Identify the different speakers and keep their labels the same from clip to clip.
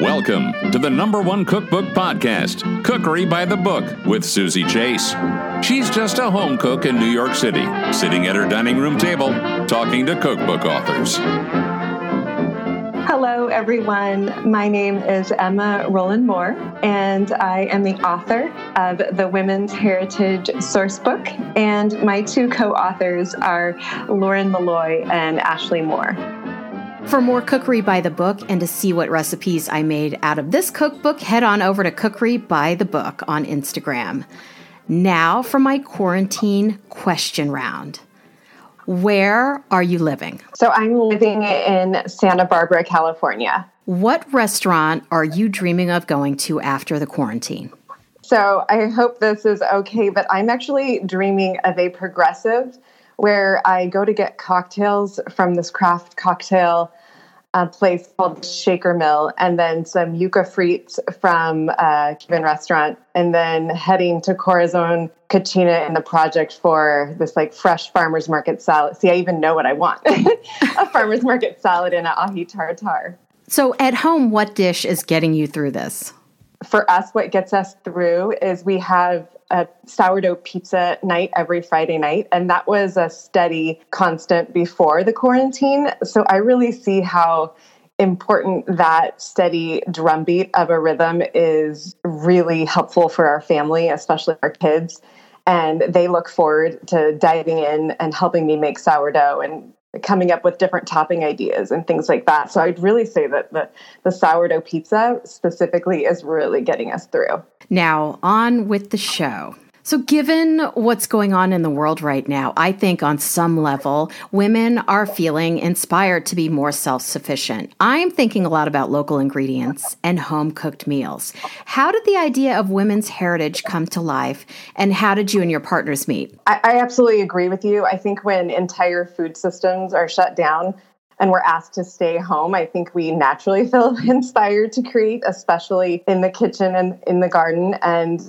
Speaker 1: Welcome to the number one cookbook podcast, Cookery by the Book, with Suzy Chase. She's just a home cook in New York City, sitting at her dining room table, talking to cookbook authors.
Speaker 2: Hello, everyone. My name is Emma Rollin Moore, and I am the author of the Women's Heritage Sourcebook. And my two co authors are Lauren Malloy and Ashley Moore.
Speaker 3: For more Cookery by the Book and to see what recipes I made out of this cookbook, head on over to Cookery by the Book on Instagram. Now for my quarantine question round. Where are you living?
Speaker 2: So I'm living in Santa Barbara, California.
Speaker 3: What restaurant are you dreaming of going to after the quarantine?
Speaker 2: So I hope this is okay, but I'm actually dreaming of a progressive where I go to get cocktails from this craft cocktail a place called Shaker Mill, and then some yuca frites from a Cuban restaurant, and then heading to Corazon Cocina in the project for this like fresh farmers market salad. See, I even know what I want: a farmers market salad and an ahi tartar.
Speaker 3: So, at home, what dish is getting you through this?
Speaker 2: For us, what gets us through is we have a sourdough pizza night every Friday night. And that was a steady constant before the quarantine. So I really see how important that steady drumbeat of a rhythm is really helpful for our family, especially our kids. And they look forward to diving in and helping me make sourdough and coming up with different topping ideas and things like that. So I'd really say that the, the sourdough pizza specifically is really getting us through.
Speaker 3: Now, on with the show. So, given what's going on in the world right now, I think on some level, women are feeling inspired to be more self sufficient. I'm thinking a lot about local ingredients and home cooked meals. How did the idea of women's heritage come to life, and how did you and your partners meet?
Speaker 2: I, I absolutely agree with you. I think when entire food systems are shut down, and we're asked to stay home, I think we naturally feel inspired to create, especially in the kitchen and in the garden. And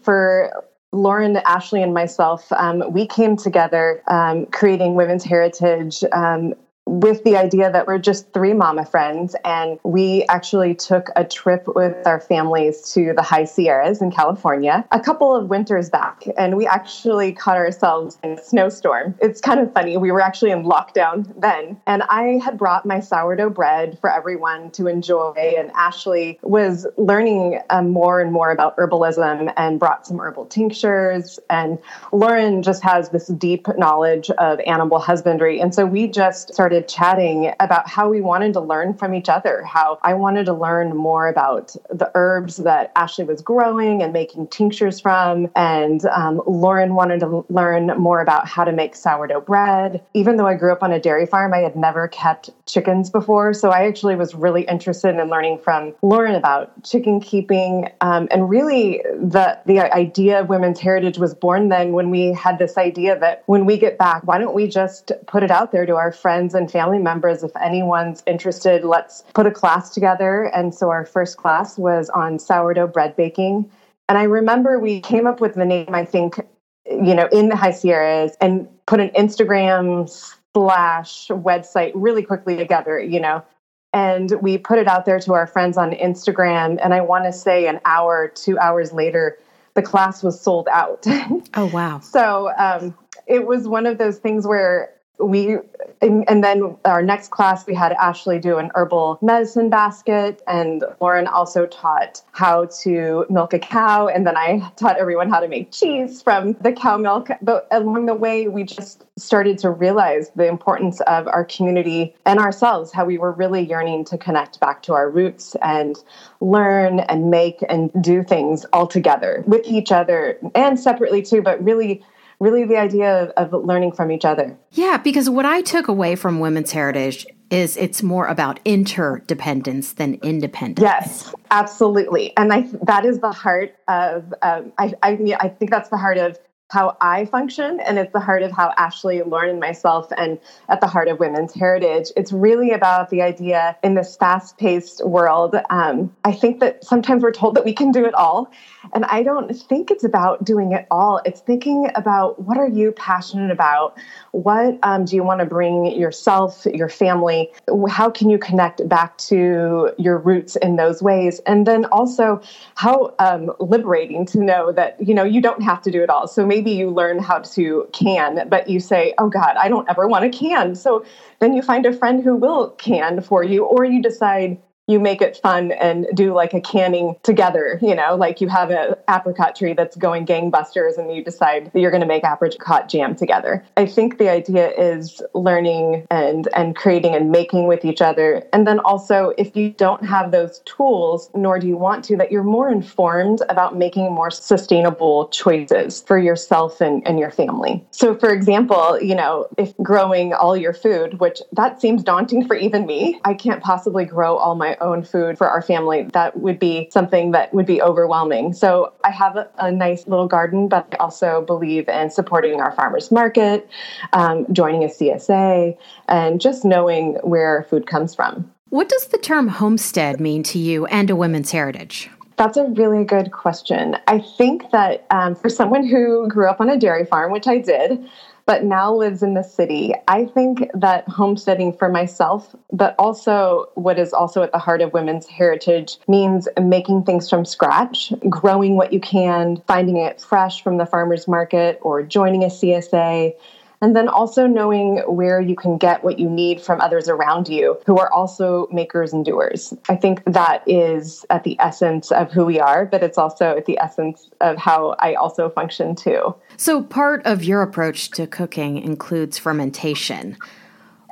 Speaker 2: for Lauren, Ashley, and myself, um, we came together um, creating Women's Heritage um, with the idea that we're just three mama friends. And we actually took a trip with our families to the high Sierras in California a couple of winters back. And we actually caught ourselves in a snowstorm. It's kind of funny. We were actually in lockdown then. And I had brought my sourdough bread for everyone to enjoy. And Ashley was learning um, more and more about herbalism and brought some herbal tinctures. And Lauren just has this deep knowledge of animal husbandry. And so we just started started chatting about how we wanted to learn from each other, how I wanted to learn more about the herbs that Ashley was growing and making tinctures from. And um, Lauren wanted to learn more about how to make sourdough bread. Even though I grew up on a dairy farm, I had never kept chickens before. So I actually was really interested in learning from Lauren about chicken keeping. Um, and really, the, the idea of women's heritage was born then when we had this idea that when we get back, why don't we just put it out there to our friends and family members. If anyone's interested, let's put a class together. And so our first class was on sourdough bread baking. And I remember we came up with the name, I think, you know, in the High Sierras and put an Instagram slash website really quickly together, you know. And we put it out there to our friends on Instagram. And I want to say an hour, two hours later, the class was sold out.
Speaker 3: Oh, wow.
Speaker 2: so um, it was one of those things where we and, then our next class we had ashley do an herbal medicine basket and lauren also taught how to milk a cow and then i taught everyone how to make cheese from the cow milk. But along the way we just started to realize the importance of our community and ourselves how we were really yearning to connect back to our roots and learn and make and do things all together with each other and separately too but really really the idea of, of learning from each other.
Speaker 3: Yeah, because what I took away from women's heritage is it's more about interdependence than independence.
Speaker 2: Yes, absolutely, and I that is the heart of um, I I, I think that's the heart of how I function, and it's the heart of how Ashley, Lauren, and myself, and at the heart of women's heritage. It's really about the idea in this fast paced world. Um, I think that sometimes we're told that we can do it all. And I don't think it's about doing it all. It's thinking about what are you passionate about? What um, do you want to bring yourself, your family? How can you connect back to your roots in those ways? And then also, how um, liberating to know that you know you don't have to do it all. So maybe you learn how to can, but you say, "Oh God, I don't ever want to can." So then you find a friend who will can for you, or you decide you make it fun and do like a canning together, you know, like you have an apricot tree that's going gangbusters and you decide that you're going to make apricot jam together. I think the idea is learning and and creating and making with each other. And then also if you don't have those tools nor do you want to that you're more informed about making more sustainable choices for yourself and, and your family. So for example, you know, if growing all your food, which that seems daunting for even me, I can't possibly grow all my own food for our family, that would be something that would be overwhelming. So I have a, a nice little garden, but I also believe in supporting our farmers market, um, joining a CSA, and just knowing where food comes from.
Speaker 3: What does the term homestead mean to you and a women's heritage?
Speaker 2: That's a really good question. I think that um, for someone who grew up on a dairy farm, which I did, but now lives in the city. I think that homesteading for myself, but also what is also at the heart of women's heritage, means making things from scratch, growing what you can, finding it fresh from the farmer's market, or joining a CSA and then also knowing where you can get what you need from others around you who are also makers and doers. I think that is at the essence of who we are, but it's also at the essence of how I also function too.
Speaker 3: So, part of your approach to cooking includes fermentation.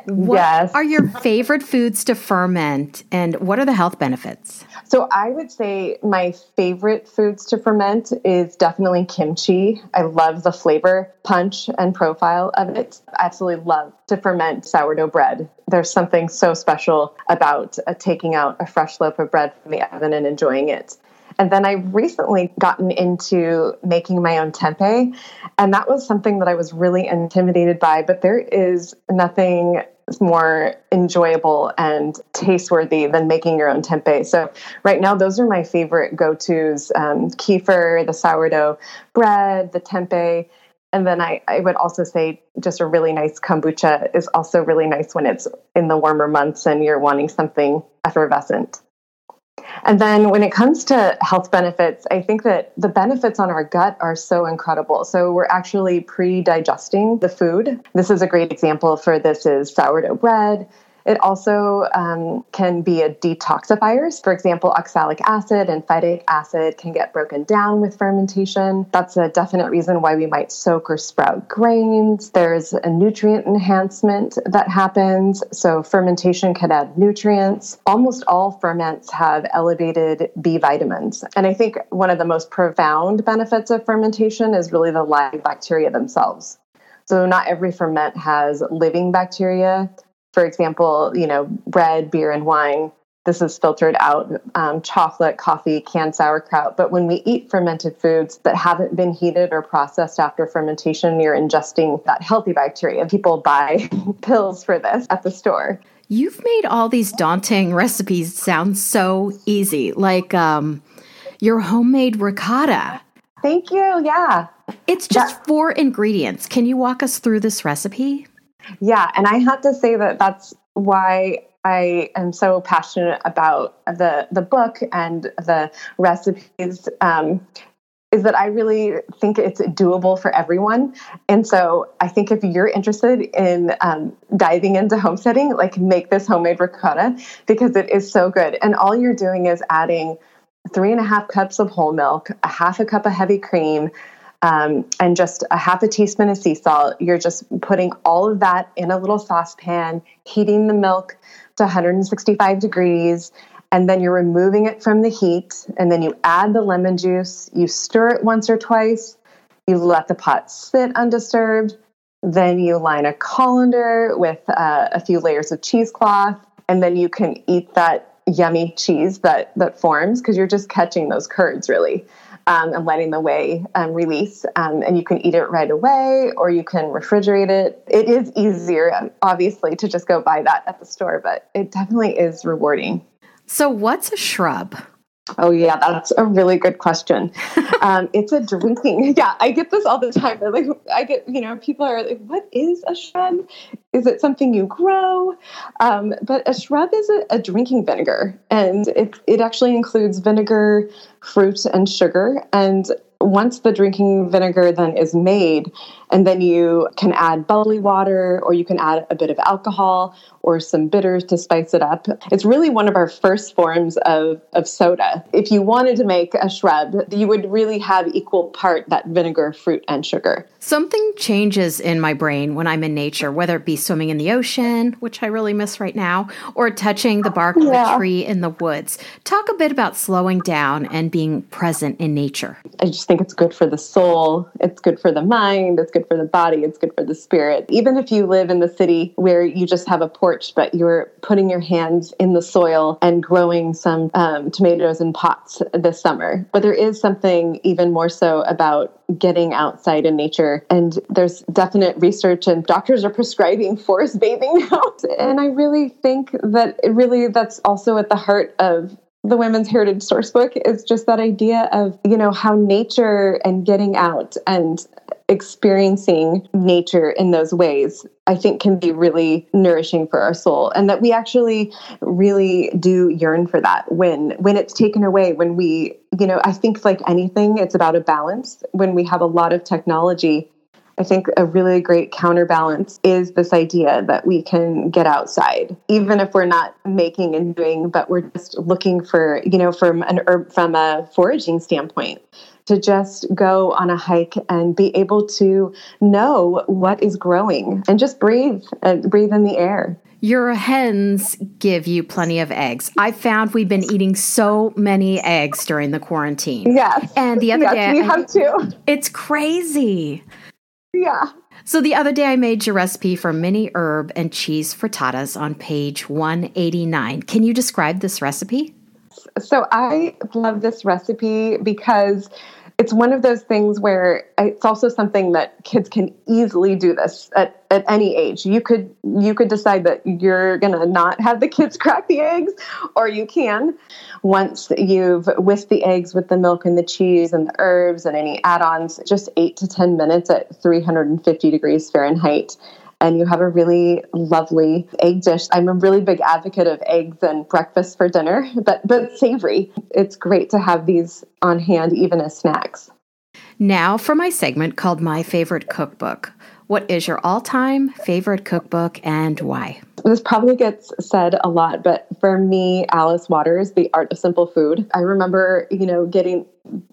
Speaker 3: What
Speaker 2: yes.
Speaker 3: are your favorite foods to ferment and what are the health benefits?
Speaker 2: So I would say my favorite foods to ferment is definitely kimchi. I love the flavor punch and profile of it. I absolutely love to ferment sourdough bread. There's something so special about uh, taking out a fresh loaf of bread from the oven and enjoying it. And then I recently gotten into making my own tempeh. And that was something that I was really intimidated by. But there is nothing more enjoyable and tasteworthy than making your own tempeh. So right now, those are my favorite go-tos: um, kefir, the sourdough bread, the tempeh. And then I, I would also say just a really nice kombucha is also really nice when it's in the warmer months and you're wanting something effervescent. And then when it comes to health benefits, I think that the benefits on our gut are so incredible. So we're actually pre-digesting the food. This is a great example for this is sourdough bread. It also um, can be a detoxifier. For example, oxalic acid and phytic acid can get broken down with fermentation. That's a definite reason why we might soak or sprout grains. There's a nutrient enhancement that happens. So, fermentation can add nutrients. Almost all ferments have elevated B vitamins. And I think one of the most profound benefits of fermentation is really the live bacteria themselves. So, not every ferment has living bacteria for example, you know, bread, beer, and wine. This is filtered out, um, chocolate, coffee, canned sauerkraut. But when we eat fermented foods that haven't been heated or processed after fermentation, you're ingesting that healthy bacteria. People buy pills for this at the store.
Speaker 3: You've made all these daunting recipes sound so easy, like um, your homemade ricotta.
Speaker 2: Thank you. Yeah.
Speaker 3: It's just that- four ingredients. Can you walk us through this recipe?
Speaker 2: Yeah, and I have to say that that's why I am so passionate about the the book and the recipes. Um, is that I really think it's doable for everyone. And so I think if you're interested in um, diving into homesteading, like make this homemade ricotta because it is so good. And all you're doing is adding three and a half cups of whole milk, a half a cup of heavy cream, um, and just a half a teaspoon of sea salt. You're just putting all of that in a little saucepan, heating the milk to 165 degrees, and then you're removing it from the heat. And then you add the lemon juice, you stir it once or twice, you let the pot sit undisturbed. Then you line a colander with uh, a few layers of cheesecloth, and then you can eat that yummy cheese that that forms because you're just catching those curds really um, and letting the whey um, release. Um, and you can eat it right away or you can refrigerate it. It is easier, obviously, to just go buy that at the store, but it definitely is rewarding.
Speaker 3: So, what's a shrub?
Speaker 2: Oh yeah, that's a really good question. um, it's a drinking. Yeah, I get this all the time. Like, I get, you know, people are like, "What is a shrub? Is it something you grow?" Um, but a shrub is a, a, drinking vinegar, and it it actually includes vinegar, fruit, and sugar. And once the drinking vinegar then is made, and then you can add bubbly water or you can add a bit of alcohol or some bitters to spice it up. It's really one of our first forms of, of soda. If you wanted to make a shrub, you would really have equal part that vinegar, fruit, and sugar.
Speaker 3: Something changes in my brain when I'm in nature, whether it be swimming in the ocean, which I really miss right now, or touching the bark yeah. of a tree in the woods. Talk a bit about slowing down and being present in nature.
Speaker 2: I just think it's good for the soul, it's good for the mind, it's good for the body, it's good for the spirit. Even if you live in the city where you just have a porch, but you're putting your hands in the soil and growing some um, tomatoes in pots this summer. But there is something even more so about getting outside in nature. And there's definite research, and doctors are prescribing forest bathing now. And I really think that really that's also at the heart of the Women's Heritage Sourcebook is just that idea of, you know, how nature and getting out and experiencing nature in those ways, I think can be really nourishing for our soul. And that we actually really do yearn for that when when it's taken away, when we, you know, I think like anything, it's about a balance. When we have a lot of technology, I think a really great counterbalance is this idea that we can get outside, even if we're not making and doing, but we're just looking for, you know, from an herb, from a foraging standpoint, to just go on a hike and be able to know what is growing and just breathe and breathe in the air.
Speaker 3: Your hens give you plenty of eggs. I found we've been eating so many eggs during the quarantine.
Speaker 2: Yes.
Speaker 3: And the other
Speaker 2: yes,
Speaker 3: day,
Speaker 2: we have too.
Speaker 3: It's crazy.
Speaker 2: Yeah.
Speaker 3: So the other day I made your recipe for mini herb and cheese frittatas on page 189. Can you describe this recipe?
Speaker 2: So I love this recipe because it's one of those things where it's also something that kids can easily do this at, at any age. You could you could decide that you're gonna not have the kids crack the eggs, or you can. Once you've whisked the eggs with the milk and the cheese and the herbs and any add-ons, just eight to ten minutes at 350 degrees Fahrenheit and you have a really lovely egg dish. I'm a really big advocate of eggs and breakfast for dinner, but but savory. It's great to have these on hand even as snacks.
Speaker 3: Now for my segment called My Favorite Cookbook. What is your all time favorite cookbook and why?
Speaker 2: This probably gets said a lot, but for me, Alice Waters, The Art of Simple Food. I remember, you know, getting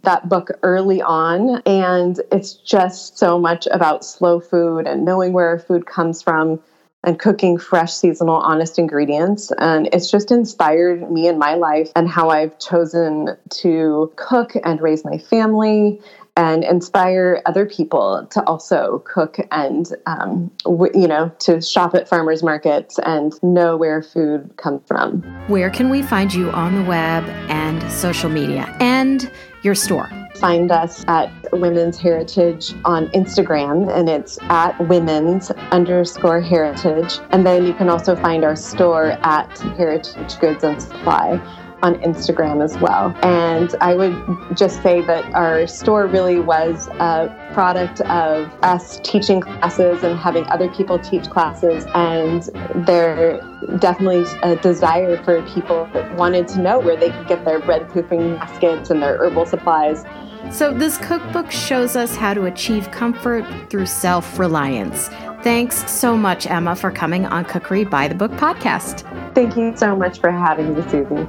Speaker 2: that book early on, and it's just so much about slow food and knowing where food comes from and cooking fresh, seasonal, honest ingredients. And it's just inspired me in my life and how I've chosen to cook and raise my family and inspire other people to also cook and um, w- you know to shop at farmers markets and know where food comes from.
Speaker 3: Where can we find you on the web and social media and your store?
Speaker 2: Find us at women's heritage on instagram and it's at women's underscore heritage. And then you can also find our store at heritage goods and supply on Instagram as well. And I would just say that our store really was a product of us teaching classes and having other people teach classes. And there definitely a desire for people that wanted to know where they could get their bread proofing baskets and their herbal supplies.
Speaker 3: So, this cookbook shows us how to achieve comfort through self reliance. Thanks so much, Emma, for coming on Cookery by the Book podcast.
Speaker 2: Thank you so much for having me, Suzy.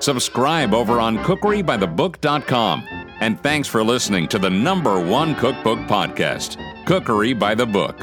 Speaker 1: Subscribe over on cookerybythebook.com. And thanks for listening to the number one cookbook podcast, Cookery by the Book.